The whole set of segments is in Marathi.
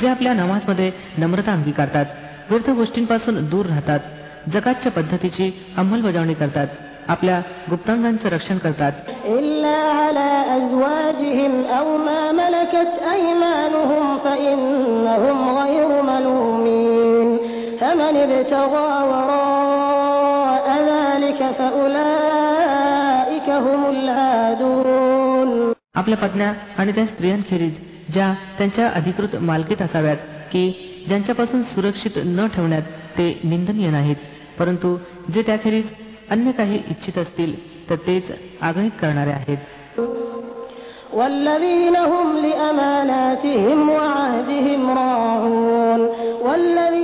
जे आपल्या नमाजमध्ये नम्रता अंगीकारतात व्यर्थ गोष्टींपासून दूर राहतात जगाच्या पद्धतीची अंमलबजावणी करतात आपल्या गुप्तांगांचं रक्षण करतात. आपल्या पत्न्या आणि त्या स्त्रियांखेरीज ज्या त्यांच्या अधिकृत मालकीत असाव्यात की ज्यांच्यापासून सुरक्षित न ठेवण्यात ते निंदनीय नाहीत परंतु जे त्याखेरीज अन्य काही इच्छित असतील तर तेच आग्रहित करणारे आहेत والذين هم لأماناتهم وعهدهم راعون والذين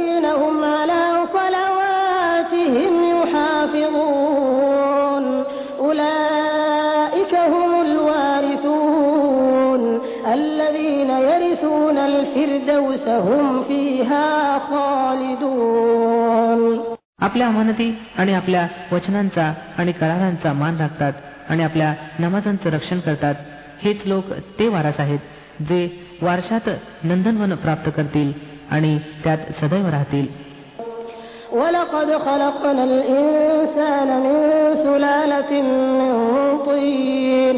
आपल्या अमानती आणि आपल्या वचनांचा आणि करारांचा मान राखतात आणि आपल्या नमाजांचं रक्षण करतात हेच लोक ते वारस आहेत जे वारशात नंदनवन प्राप्त करतील आणि त्यात सदैव राहतील ولقد خلقنا الإنسان من سلالة من طين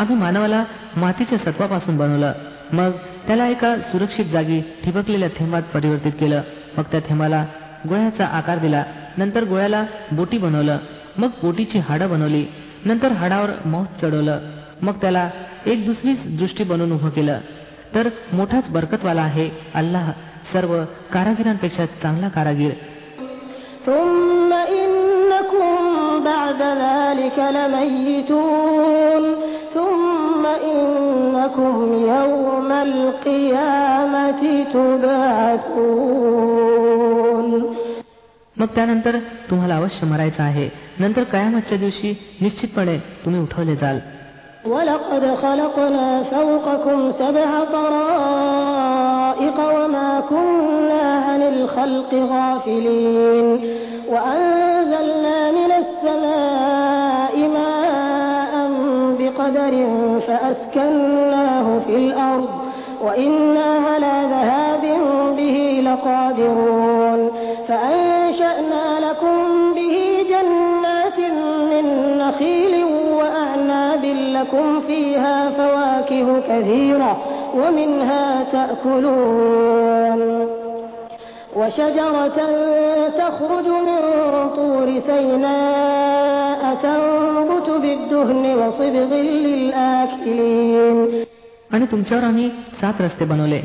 आम्ही मानवाला मातीच्या सत्वापासून बनवलं मग त्याला एका सुरक्षित जागी ठिबकलेल्या थेंबात परिवर्तित केलं मग त्या थेंबाला गोळ्याचा आकार दिला नंतर गोळ्याला बोटी बनवलं मग बोटीची हाडं बनवली नंतर हाडावर मौत चढवलं मग त्याला एक दुसरीच दृष्टी बनवून उभं केलं तर मोठाच बरकतवाला आहे अल्लाह सर्व कारागिरांपेक्षा चांगला कारागीर ثم إنكم بعد ذلك لميتون ثم إنكم يوم القيامة تبعثون मग त्यानंतर तुम्हाला अवश्य मरायचं आहे नंतर कयामतच्या दिवशी निश्चितपणे तुम्ही उठवले जाल ولقد خلقنا فوقكم سبع طرائق وما كنا عن الخلق غافلين وأنزلنا من السماء ماء بقدر فأسكناه في الأرض وإنا على ذهاب به لقادرون فأنشأنا لكم به جنات من نخيل وأعناب لكم فيها فواكه كثيرة ومنها تأكلون وشجرة تخرج من طور سيناء تنبت بالدهن وصبغ للآكلين आणि तुमच्यावर आम्ही सात रस्ते बनवले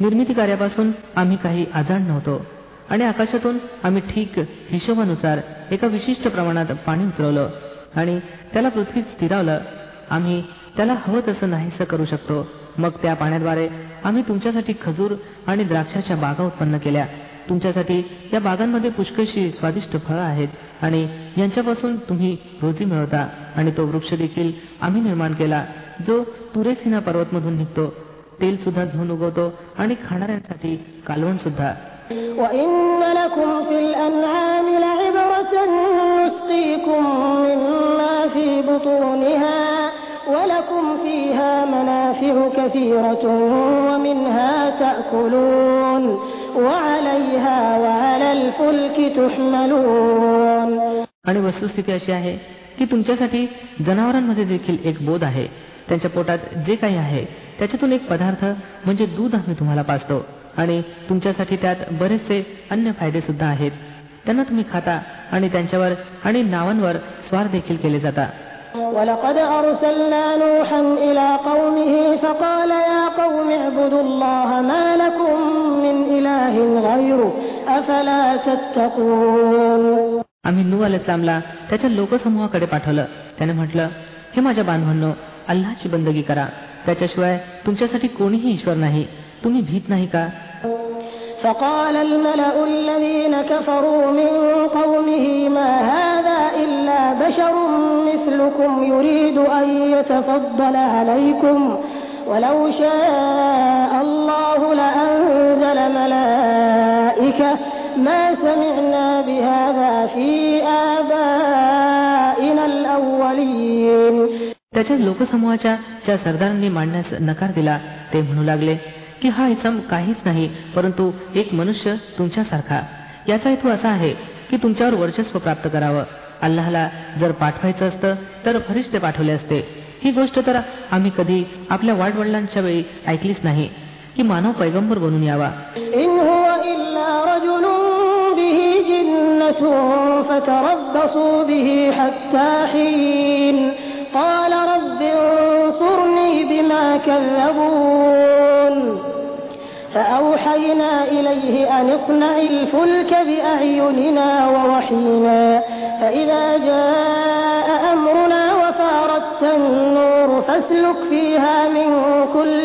निर्मिती कार्यापासून आम्ही काही आजाड नव्हतो आणि आकाशातून आम्ही ठीक हिशोबानुसार एका विशिष्ट प्रमाणात पाणी उतरवलं आणि त्याला पृथ्वीत स्थिरावलं आम्ही त्याला हवं तसं नाहीसं करू शकतो मग त्या पाण्याद्वारे आम्ही तुमच्यासाठी खजूर आणि द्राक्षाच्या बागा उत्पन्न केल्या तुमच्यासाठी या बागांमध्ये पुष्कळशी स्वादिष्ट फळं आहेत आणि यांच्यापासून तुम्ही रोजी मिळवता आणि तो वृक्ष देखील आम्ही निर्माण केला जो तुरेसिना पर्वतमधून निघतो तेल सुद्धा धुवून उगवतो आणि खाणाऱ्यांसाठी कालवण सुद्धा وإن لكم في الأنعام لعبرة نسقيكم مما في بطونها ولكم فيها منافع كثيرة ومنها تأكلون आणि वस्तुस्थिती अशी आहे की तुमच्यासाठी जनावरांमध्ये देखील एक बोध आहे. त्यांच्या पोटात जे काही आहे त्याच्यातून एक पदार्थ म्हणजे दूध आम्ही तुम्हाला पाचतो आणि तुमच्यासाठी त्यात बरेचसे अन्य फायदे सुद्धा आहेत. त्यांना तुम्ही खाता आणि त्यांच्यावर आणि नावांवर स्वार देखील केले जाता. ولقد أرسلنا نوحا إلى قومه فقال يا قوم اعبدوا الله ما لكم من إله غيره أفلا تتقون आम्ही नू अल इस्लामला त्याच्या लोकसमूहाकडे पाठवलं त्याने म्हटलं हे माझ्या बांधवांनो अल्लाची बंदगी करा त्याच्याशिवाय तुमच्यासाठी कोणीही ईश्वर नाही तुम्ही भीत नाही का فقال الملأ الذين كفروا من قومه يتفضل عليكم ولو شاء الله لأنزل ملائكة ما سمعنا بهذا في آبائنا الأولين त्याच्या लोकसमूहाच्या ज्या सरदारांनी मांडण्यास नकार दिला ते म्हणू लागले की हा इसम काहीच नाही परंतु एक मनुष्य तुमच्यासारखा याचा हेतू असा आहे की तुमच्यावर वर्चस्व प्राप्त करावं अल्लाहला जर पाठवायचं असतं तर फरिश्ते पाठवले असते ही गोष्ट तर आम्ही कधी आपल्या वाडवडिलांच्या वेळी ऐकलीच नाही की मानव पैगंबर बनून यावा إن هو إلا رجل به جنة فتربصوا به حتى حين قال رب انصرني بما كذبون فأوحينا إليه أن اصنع الفلك بأعيننا ووحينا فإذا جاء أمرنا وفارت النور فاسلك فيها من كل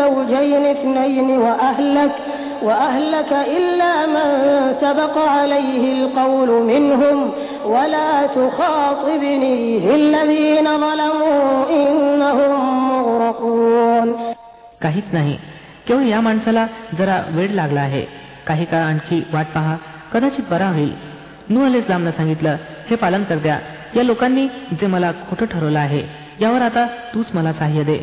زوجين اثنين وأهلك وأهلك إلا من سبق عليه القول منهم ولا تخاطبني في الذين ظلموا إنهم مغرقون काहीच नाही केवळ या माणसाला जरा वेळ लागला आहे काही काळ आणखी वाट पहा कदाचित बरा होईल नू अल इस्लामनं सांगितलं हे पालन कर द्या या लोकांनी जे मला खोटं ठरवलं आहे यावर आता तूच मला सहाय्य दे.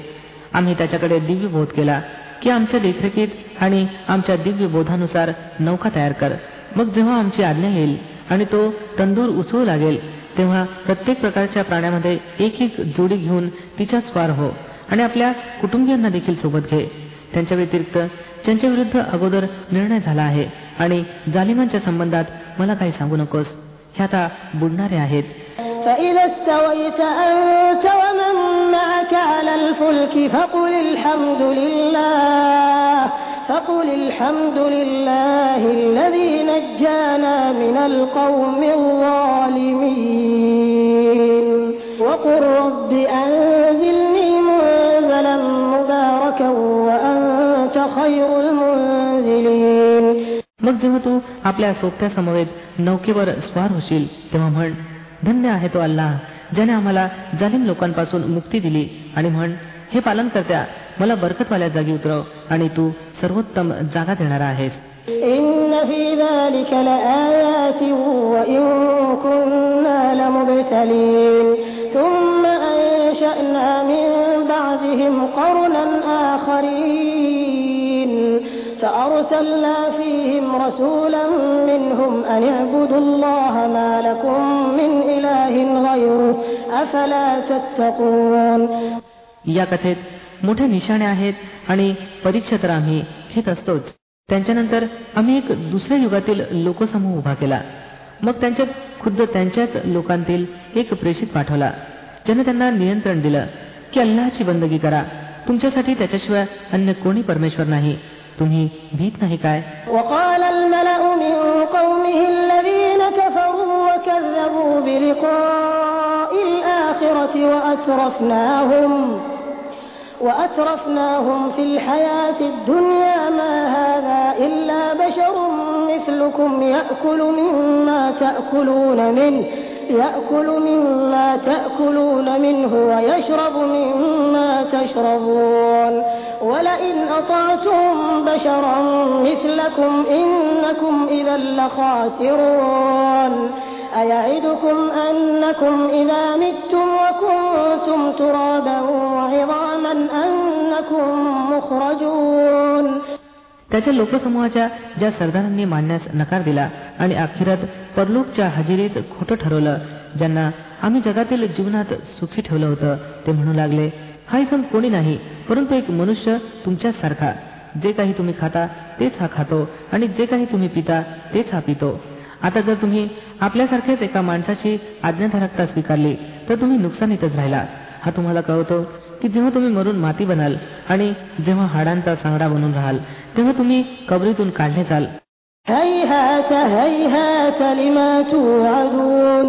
आम्ही त्याच्याकडे दिव्य बोध केला की आमच्या देखरेखीत आणि आमच्या दिव्य बोधानुसार नौका तयार कर. मग जेव्हा आमची आज्ञा येईल आणि तो तंदूर उसळू लागेल तेव्हा प्रत्येक प्रकारच्या प्राण्यामध्ये एक एक जोडी घेऊन तिच्या स्वार हो आणि आपल्या कुटुंबियांना देखील सोबत घे. त्यांच्या व्यतिरिक्त ज्यांच्या विरुद्ध अगोदर निर्णय झाला आहे आणि जालिमांच्या संबंधात मला काही सांगू नकोस हे आता बुडणारे आहेत. فإذا استويت أنت ومن معك على الفلك فقل الحمد لله فقل الحمد لله الذي نجانا من القوم الظالمين وقل رب أنزلني منزلا مباركا وأنت خير المنزلين मग जेव्हा तू आपल्या सोबत्या समवेत नौकेवर स्वार होशील तेव्हा म्हण धन्य आहे तो अल्लाह ज्याने आम्हाला जालिम लोकांपासून मुक्ती दिली आणि म्हण हे पालन करत्या मला बरकतवाल्या जागी उतरव आणि तू सर्वोत्तम जागा देणारा आहेस إن في ذلك لآيات وإن كنا لمبتلين ثم أنشأنا من بعدهم قرنا آخرين فأرسلنا فيهم رسولا منهم أن اعبدوا الله ما لكم من إله غيره أفلا تتقون या कथेत मोठ्या निशाणे आहेत आणि परीक्षा तर आम्ही घेत असतोच त्यांच्यानंतर आम्ही एक दुसऱ्या युगातील लोकसमूह उभा केला मग त्यांच्यात खुद्द त्यांच्याच लोकांतील एक प्रेषित पाठवला ज्याने त्यांना नियंत्रण दिलं की अल्लाची बंदगी करा तुमच्यासाठी त्याच्याशिवाय अन्य कोणी परमेश्वर नाही तुम्ही भीत नाही काय وقال الملأ من قومه الذين كفروا وكذبوا بلقاء الآخرة وأترفناهم وأترفناهم في الحياة الدنيا ما هذا إلا بشر مثلكم يأكل مما تأكلون منه يأكل مما تأكلون منه ويشرب مما تشربون ولئن أطعتم بشرا مثلكم إنكم إذا لخاسرون أيعدكم أنكم إذا متم وكنتم ترابا وعظاما أنكم مخرجون त्याच्या लोकसमूहाच्या ज्या सरदारांनी मानण्यास नकार दिला आणि अखेरात परलोकच्या हजेरीत खोटं ठरवलं ज्यांना आम्ही जगातील जीवनात सुखी ठेवलं होतं ते म्हणू लागले हा इसम कोणी नाही परंतु एक मनुष्य तुमच्यासारखा. जे काही तुम्ही खाता तेच हा खातो आणि जे काही तुम्ही पिता तेच हा पितो. आता जर तुम्ही आपल्यासारख्याच एका माणसाची आज्ञाधारकता स्वीकारली तर तुम्ही नुकसानीतच राहिला. हा तुम्हाला कळवतो की जेव्हा तुम्ही मरून माती बनाल आणि जेव्हा हाडांचा सांगडा बनून राहाल तेव्हा तुम्ही कबरीतून काढले जाल. هيهات هيهات لما توعدون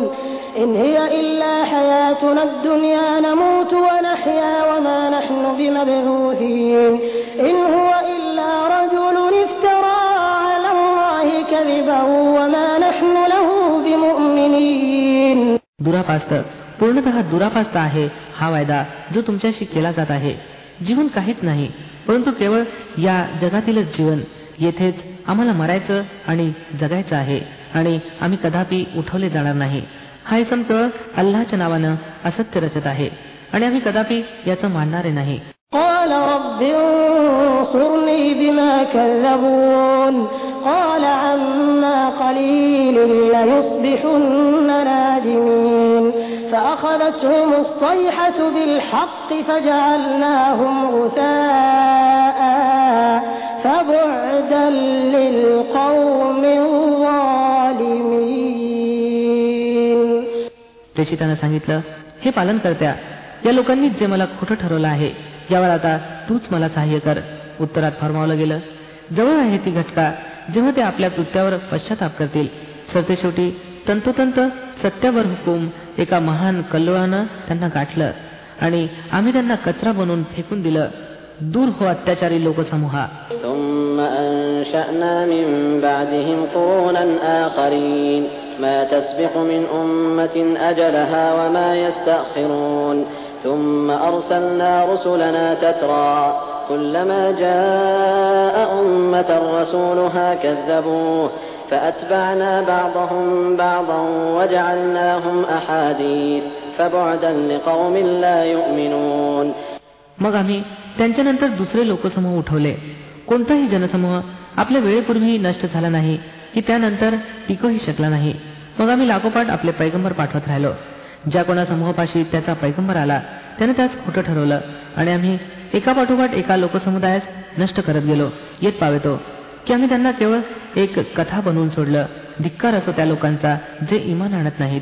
إن هي إلا حياتنا الدنيا نموت ونحيا وما نحن بمبعوثين إن هو إلا رجل افترى على الله كذبا وما نحن له بمؤمنين दुरापास्त पूर्णतः दुरापास्त आहे हा वायदा जो तुमच्याशी केला जात आहे जीवन काहीच नाही परंतु केवळ या जगातीलच जीवन येथेच आम्हाला मरायचं आणि जगायचं आहे आणि आम्ही कदापि उठवले जाणार नाही हा इसम केवळ अल्लाच्या नावानं असत्य रचत आहे आणि आम्ही कदापि याचं मानणारे नाही قال رب انصرني بما كذبون قال عما قليل ليصبحن نادمين فأخذتهم الصيحة بالحق فجعلناهم غثاء فبعدا للقوم الظالمين प्रेषितानं सांगितलं हे पालन करत्या या लोकांनीच जे मला खोटं ठरवलं आहे यावर आता तूच मला सहाय्य कर उत्तरात फरमावलं गेलं जवळ आहे ती घटका जेव्हा ते आपल्या कृत्यावर पश्चाताप करतील सरते शेवटी तंतोतंत सत्यावर हुकूम एका महान कल्लोळानं त्यांना गाठलं आणि आम्ही त्यांना कचरा बनवून फेकून दिलं दूर हो अत्याचारी लोकसमूहा ثم أنشأنا من بعدهم قرونا آخرين ما تسبق من أمة أجلها وما يستأخرون ثم أرسلنا رسلنا تترى كلما جاء أمة رسولها كذبوه فأتبعنا بعضهم بعضا وجعلناهم أحاديث فبعدا لقوم لا يؤمنون मग आम्ही त्यांच्यानंतर दुसरे लोकसमूह उठवले. कोणताही जनसमूह आपल्या वेळेपूर्वी नष्ट झाला नाही की त्यानंतर टिकूही शकला नाही. मग आम्ही लागोपाठ आपले पैगंबर पाठवत राहिलो. ज्या कोणा समूहापाशी त्याचा पैगंबर आला त्याने त्यास खोटं ठरवलं आणि आम्ही एका पाठोपाठ एका लोकसमुदायास नष्ट करत गेलो येत पावेतो की आम्ही त्यांना केवळ एक कथा बनवून सोडलं. धिक्कार असो त्या लोकांचा जे इमान आणत नाहीत.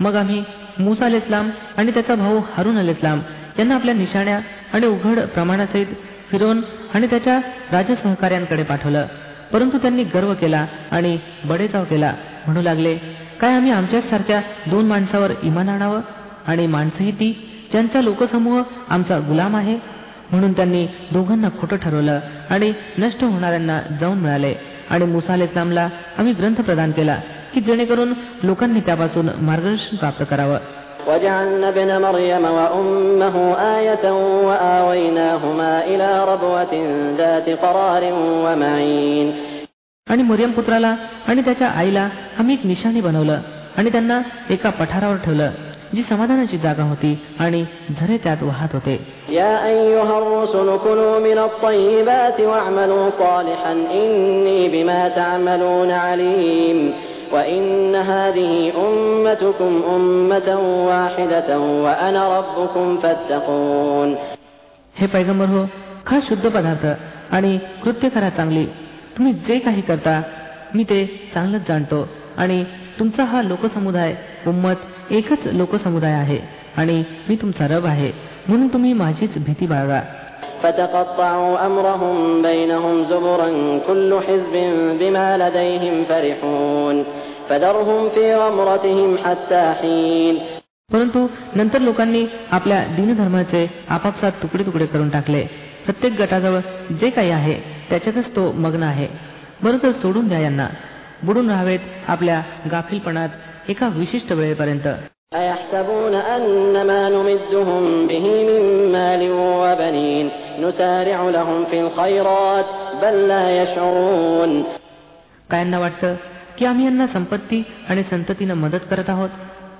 मग आम्ही मुसा अल इस्लाम आणि त्याचा भाऊ हारून अल इस्लाम यांना आपल्या निशाण्या आणि उघड प्रमाणासहित फिरोन आणि त्याच्या राजसहकार्यांकडे पाठवलं. परंतु त्यांनी गर्व केला आणि बडेचाव केला. म्हणू लागले काय आम्ही आमच्याच सारख्या दोन माणसावर इमान आणावं? आणि माणसंही ती ज्यांचा लोकसमूह आमचा गुलाम आहे? म्हणून त्यांनी दोघांना खोटं ठरवलं आणि नष्ट होणाऱ्यांना जाऊन मिळाले. आणि मुसा अल इस्लामला आम्ही ग्रंथ प्रदान केला. की जेणेकरून लोकांनी त्यापासून मार्गदर्शन प्राप्त करावं وجعلنا ابن مريم وأمه آية وآويناهما إلى ربوة ذات قرار ومعين आणि मरियम पुत्राला आणि त्याच्या आईला आम्ही एक निशाणी बनवलं आणि त्यांना एका पठारावर ठेवलं जी समाधानाची जागा होती आणि झरे त्यात वाहत होते يا أيها الرسل كلوا من الطيبات واعملوا صالحا إني بما تعملون عليم وإن هذه أمتكم أمة واحدة وأنا ربكم فاتقون हे पैगंबर हो खा शुद्ध पदार्थ आणि कृत्य करा चांगली तुम्ही जे काही करता मी ते चांगलंच जाणतो आणि तुमचा हा लोकसमुदाय उम्मत एकच लोकसमुदाय आहे आणि मी तुमचा रब आहे म्हणून तुम्ही माझीच भीती बाळगा فتقطعوا أمرهم بينهم زبرا كل حزب بما لديهم فرحون فذرهم في غمرتهم حتى حين परंतु नंतर लोकांनी आपल्या दिनधर्माचे आपापसात तुकडे तुकडे करून टाकले प्रत्येक गटाजवळ जे काही आहे त्याच्यातच तो मग्न आहे बरं तर सोडून द्या यांना बुडून राहावेत आपल्या गाफीलपणात एका विशिष्ट वेळेपर्यंत أيحسبون أن ما نمدهم به من مال وبنين نسارع لهم في الخيرات بل لا يشعرون काय यांना वाटतं की आम्ही यांना संपत्ती आणि संततीनं मदत करत आहोत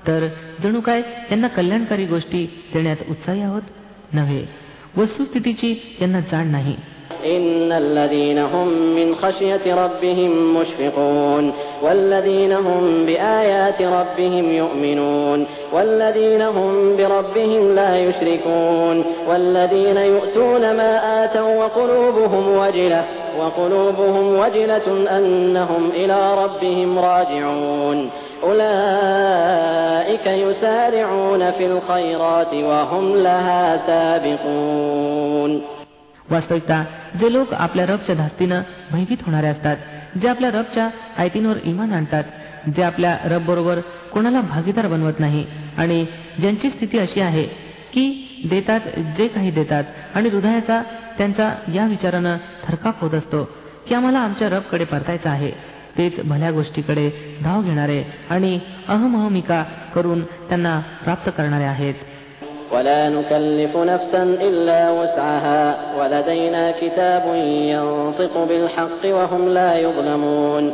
तर जणू काय यांना कल्याणकारी गोष्टी देण्यात उत्साही आहोत नव्हे वस्तुस्थितीची यांना जाण नाही إن الذين هم من خشية ربهم مشفقون والذين هم بآيات ربهم يؤمنون والذين هم بربهم لا يشركون والذين يؤتون ما آتوا وقلوبهم وجلة وقلوبهم وجلة أنهم إلى ربهم راجعون. أولئك يسارعون في الخيرات وهم لها سابقون. वास्तविकता जे लोक आपल्या रबच्या धास्तीनं भयभीत होणारे असतात जे आपल्या रबच्या आयतींवर इमान आणतात जे आपल्या रब बरोबर कोणाला भागीदार बनवत नाही. आणि ज्यांची स्थिती अशी आहे की देतात जे काही देतात आणि हृदयाचा त्यांचा या विचारानं थरकाप होत असतो की आम्हाला आमच्या रबकडे परतायचं आहे. तेच भल्या गोष्टीकडे धाव घेणारे आणि अहमहमिका करून त्यांना प्राप्त करणारे आहेत. ولا نكلف نفسا إلا وسعها ولدينا كتاب ينطق بالحق وهم لا يظلمون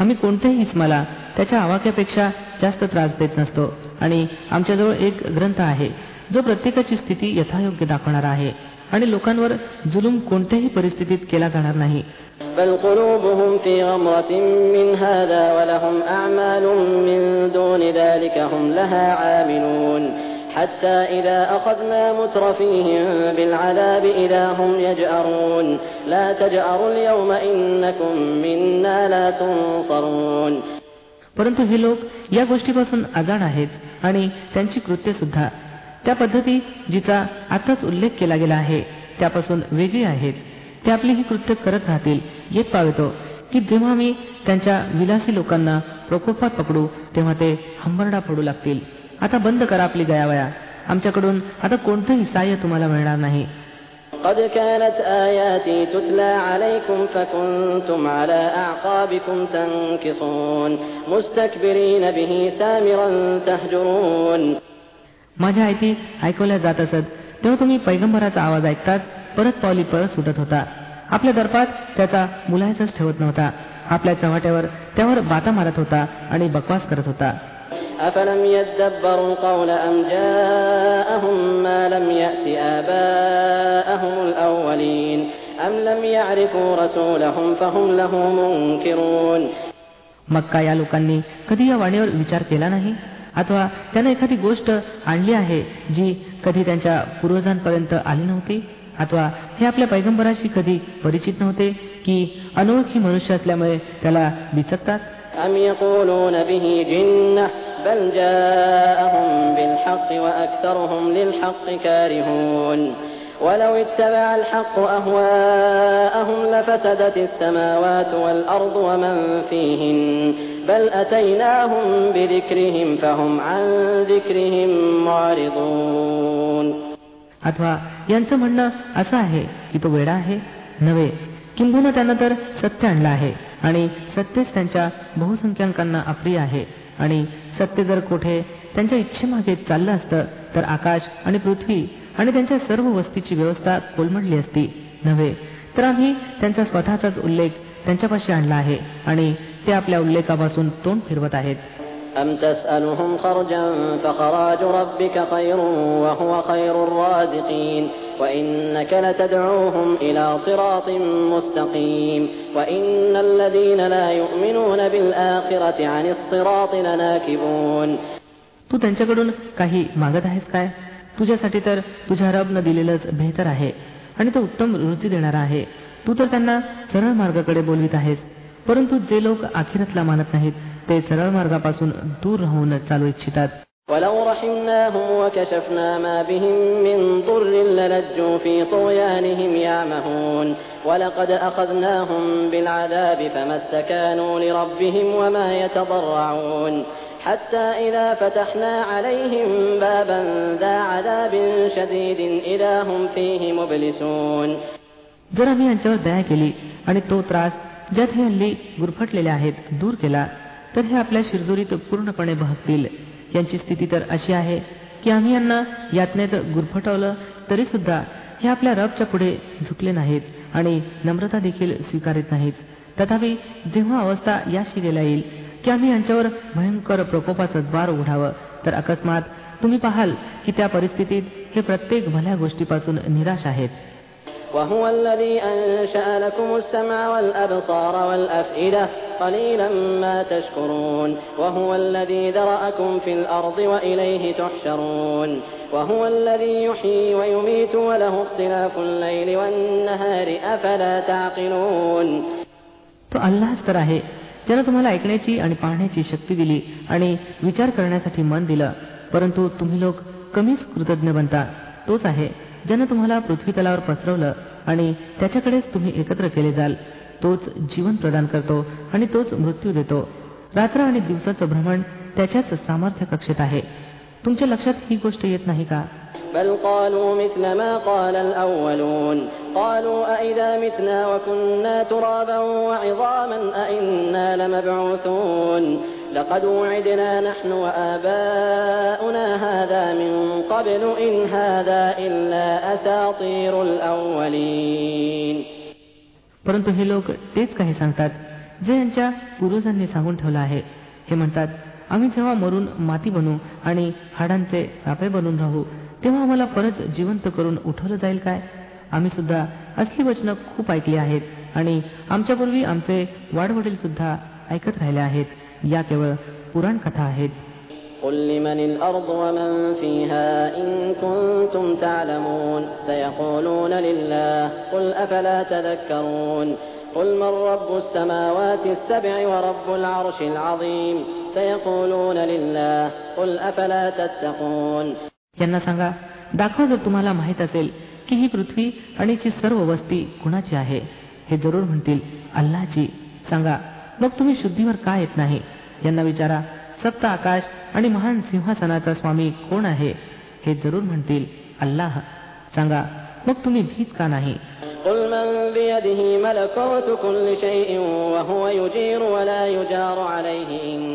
आम्ही कोणत्याही इस्माला त्याच्या आवाक्यापेक्षा जास्त त्रास देत नसतो आणि आमच्याजवळ एक ग्रंथ आहे जो प्रत्येकाची स्थिती यथायोग्य दाखवणारा आहे आणि लोकांवर जुलूम कोणत्याही परिस्थितीत केला जाणार नाही بل قلوبهم في غمرة من هذا ولهم أعمال من دون ذلك هم لها عاملون حتى إذا أخذنا مترفيهم بالعذاب إذا هم يجأرون لا تجأروا اليوم إنكم منا لا تنصرون परंतु हे लोक या गोष्टीपासून अजाण आहेत आणि त्यांची कृत्य सुद्धा त्या पद्धती जिचा आताच उल्लेख केला गेला आहे त्यापासून वेगळी आहेत ते आपली ही कृत्य करत राहतील येत पावेतो की जेव्हा मी त्यांच्या विलासी लोकांना प्रकोपात पकडू तेव्हा ते हंबरडा पडू लागतील आता बंद करा आपली गयावया आमच्याकडून आता कोणतंही साह्य तुम्हाला मिळणार नाही قد كانت آياتي تتلى عليكم فكنتم على أعقابكم تنكصون مستكبرين به سامرا تهجرون माझ्या आयती ऐकवल्या जात असत तेव्हा तुम्ही पैगंबराचा आवाज ऐकताच परत पावली परत सुटत होता आपल्या दर्पात त्याचा मुलायचाच ठेवत नव्हता आपल्या चव्हाट्यावर त्यावर बाता मारत होता आणि बकवास करत होता أفلم يدبروا القول أم جاءهم ما لم يأت آباءهم الأولين أم لم يعرفوا رسولهم فهم له منكرون मग का या लोकांनी कधी या वाणीवर विचार केला नाही अथवा त्यानं एखादी गोष्ट आणली आहे जी कधी त्यांच्या पूर्वजांपर्यंत आली नव्हती अथवा हे आपल्या पैगंबराशी कधी परिचित नव्हते की अनोळखी मनुष्य असल्यामुळे त्याला बिचकतात أم يقولون به جنة بل جاءهم بالحق وأكثرهم للحق كارهون ولو اتبع الحق أهواءهم لفسدت السماوات والأرض ومن فيهن بل أتيناهم بذكرهم فهم عن ذكرهم معرضون अथवा यांचं म्हणणं असं आहे की तो वेडा आहे नव्हे किंबहुना त्यानं तर सत्य आणलं आहे आणि सत्यच त्यांच्या बहुसंख्याकांना अप्रिय आहे आणि सत्य जर कोठे त्यांच्या इच्छेमागे चाललं असतं तर आकाश आणि पृथ्वी आणि त्यांच्या सर्व वस्तीची व्यवस्था कोलमडली असती. नव्हे तर आम्ही त्यांचा स्वतःचाच उल्लेख त्यांच्यापाशी आणला आहे आणि ते आपल्या उल्लेखापासून तोंड फिरवत आहेत. أم تسألهم خرجا فخراج ربك خير وهو خير الرازقين وإنك لتدعوهم إلى صراط مستقيم وإن الذين لا يؤمنون بالآخرة عن الصراط لناكبون तू त्यांच्याकडून काही मागत आहेस काय तुझ्यासाठी तर तुझ्या रबनं दिलेलंच बेहतर आहे आणि तो उत्तम रुची देणारा आहे तू तर त्यांना सरळ मार्गाकडे बोलवित आहेस परंतु जे लोक आखिरतला मानत नाहीत ते सरळ मार्गापासून दूर राहून चालू इच्छितात ولو رحمناهم وكشفنا ما بهم من ضر للجوا في طغيانهم يعمهون ولقد أخذناهم بالعذاب فما استكانوا لربهم وما يتضرعون حتى إذا فتحنا عليهم بابا ذا عذاب شديد إذا هم فيه مبلسون जर आम्ही यांच्यावर दया केली आणि तो त्रास ज्यात हे हल्ली गुरफटलेले आहेत दूर केला तर हे आपल्या शिरजोरीत पूर्णपणे बहकतील यांची स्थिती तर अशी आहे की आम्ही यांना यातनेत गुरफटवलं तरी सुद्धा हे आपल्या रबच्या पुढे झुकले नाहीत आणि नम्रता देखील स्वीकारित नाहीत. तथापि जेव्हा अवस्था याशी गेल्या येईल की आम्ही यांच्यावर भयंकर प्रकोपाचं द्वार उघडावं तर अकस्मात तुम्ही पाहाल की त्या परिस्थितीत हे प्रत्येक भल्या गोष्टीपासून निराश आहेत. وهو الذي أنشأ لكم السمع والأبصار والأفئدة قليلا ما تشكرون وهو الذي ذرأكم في الأرض وإليه تحشرون وهو الذي يحيي ويميت وله اختلاف الليل والنهار أفلا تعقلون तो अल्लाच तर आहे ज्यानं तुम्हाला ऐकण्याची आणि पाहण्याची शक्ती दिली आणि विचार करण्यासाठी मन दिलं परंतु तुम्ही लोक कमीच कृतज्ञ बनता तोच आहे ज्यानं तुम्हाला पृथ्वी तलावर पसरवलं आणि त्याच्याकडेच तुम्ही एकत्र केले जाल तोच जीवन प्रदान करतो आणि तोच मृत्यू देतो रात्र आणि दिवसाचं भ्रमण त्याच्याच सामर्थ्य कक्षेत आहे तुमच्या लक्षात ही गोष्ट येत नाही का بل قالوا مثل ما قال الأولون قالوا أئذا متنا وكنا ترابا وعظاما أئنا لمبعوثون لقد وعدنا نحن وآباؤنا هذا من قبل إن هذا إلا أساطير الأولين परंतु हे लोक तेच काही सांगतात जे यांच्या पूर्वजांनी सांगून ठेवलं आहे हे म्हणतात आम्ही जेव्हा मरून माती बनू आणि हाडांचे सापे बनून राहू तेव्हा आम्हाला परत जिवंत करून उठवलं जाईल काय आम्ही सुद्धा असली वचनं खूप ऐकली आहेत आणि आमच्यापूर्वी आमचे वाडवडील सुद्धा ऐकत राहिले आहेत या केवळ पुराण कथा आहेत قل لمن الأرض ومن فيها إن كنتم تعلمون سيقولون لله قل أفلا تذكرون قل من رب السماوات السبع ورب العرش العظيم سيقولون لله قل أفلا تتقون यांना सांगा दाखवा जर तुम्हाला माहीत असेल की ही पृथ्वी आणि ची सर्व वस्ती कुणाची आहे हे जरूर म्हणतील अल्लाची सांगा मग तुम्ही शुद्धीवर का येत नाही? यांना विचारा सप्त आकाश आणि महान सिंहासनाचा स्वामी कोण आहे? हे जरूर म्हणतील अल्लाह. सांगा मग तुम्ही भीत का नाही? قل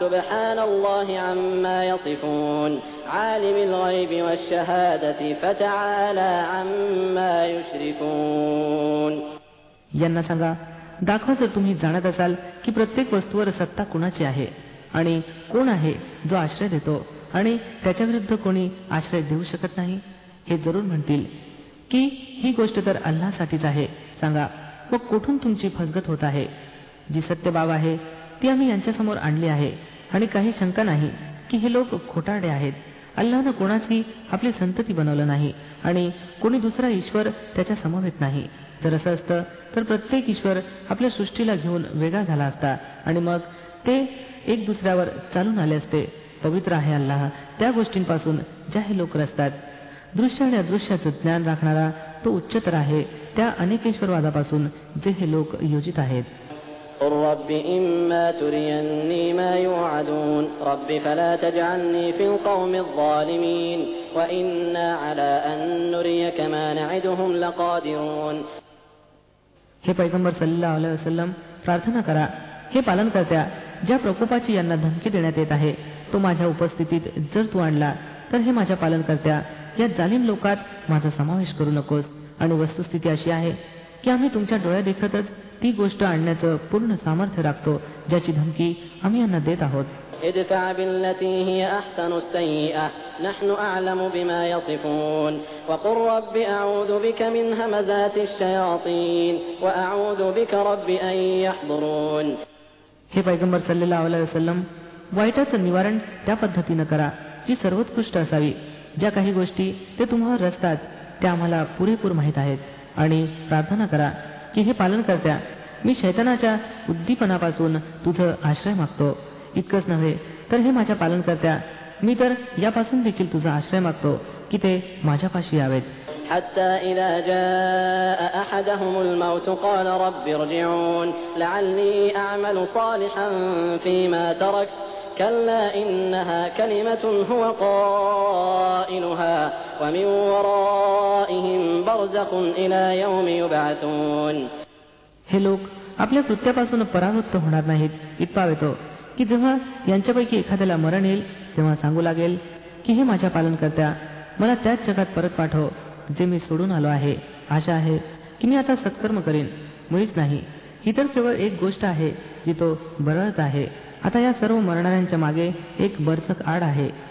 سبحان الله عما يصفون عالم الغيب والشهادة فتعالى عما يشركون यांना सांगा दाखवा जर तुम्ही जाणत असाल की प्रत्येक वस्तूवर सत्ता कुणाची आहे आणि कोण आहे जो आश्रय देतो आणि त्याच्या विरुद्ध कोणी आश्रय देऊ शकत नाही हे जरूर म्हणतील की ही गोष्ट तर अल्लासाठीच आहे सांगा मग कुठून तुमची फसगत होत आहे जी सत्य बाब आहे ती आम्ही यांच्यासमोर आणली आहे आणि काही शंका नाही की हे लोक खोटाडे आहेत. अल्लानं कोणाची आपली संतती बनवलं नाही आणि कोणी दुसरा ईश्वर त्याच्या समवेत नाही. जर असं असतं तर प्रत्येक ईश्वर आपल्या सृष्टीला घेऊन वेगळा झाला असता आणि मग ते एक दुसऱ्यावर चालून आले असते. पवित्र आहे अल्लाह त्या गोष्टींपासून ज्या हे लोक रचतात. दृश्य आणि अदृश्याचं ज्ञान राखणारा तो उच्चतर आहे त्या अनेकेश्वरवादापासून जे हे लोक योजित आहेत. قل رب إما تريني ما يوعدون رب فلا تجعلني في القوم الظالمين وإنا على أن نريك ما نعدهم لقادرون हे पैगंबर सल्ला वसलम प्रार्थना करा हे पालन करत्या ज्या प्रकोपाची यांना धमकी देण्यात येत आहे तो माझ्या उपस्थितीत जर तू आणला तर हे माझ्या पालन करत्या या जालिम लोकात माझा समावेश करू नकोस आणि वस्तुस्थिती अशी आहे की आम्ही तुमच्या डोळ्या देखतच ती गोष्ट आणण्याचं पूर्ण सामर्थ्य राखतो ज्याची धमकी आम्ही यांना देत आहोत ادفع بالتي هي أحسن السيئة نحن أعلم بما يصفون وقل رب أعوذ بك من همزات الشياطين وأعوذ بك رب أن يحضرون हे पैगंबर सल्लेला वसलम वाईटाचं निवारण त्या पद्धतीनं करा जी सर्वोत्कृष्ट असावी ज्या काही गोष्टी ते तुम्हाला रचतात त्या आम्हाला पुरेपूर माहीत आहेत आणि प्रार्थना करा की हे पालन करत्या मी शैतानाच्या उद्दीपनापासून तुझं आश्रय मागतो इतकंच नव्हे तर हे माझ्या पालन करत्या मी तर यापासून देखील तुझा आश्रय मागतो की ते माझ्यापाशी यावेत حتى إذا جاء أحدهم الموت قال رب ارجعون لعلي أعمل صالحا فيما تركت كلا إنها كلمة هو قائلها ومن ورائهم برزخ إلى يوم يبعثون हे लोक आपल्या कृत्यापासून परावृत्त होणार नाहीत इतपा येतो की जेव्हा यांच्यापैकी एखाद्याला मरण येईल तेव्हा सांगू लागेल की हे माझ्या पालनकर्त्या मला त्याच जगात परत पाठव जे मी सोडून आलो आहे आशा आहे की मी आता सत्कर्म करीन मुळीच नाही ही तर केवळ एक गोष्ट आहे जी तो बरळत आहे आता या सर्व मरणाऱ्यांच्या मागे एक बरसक आड आहे.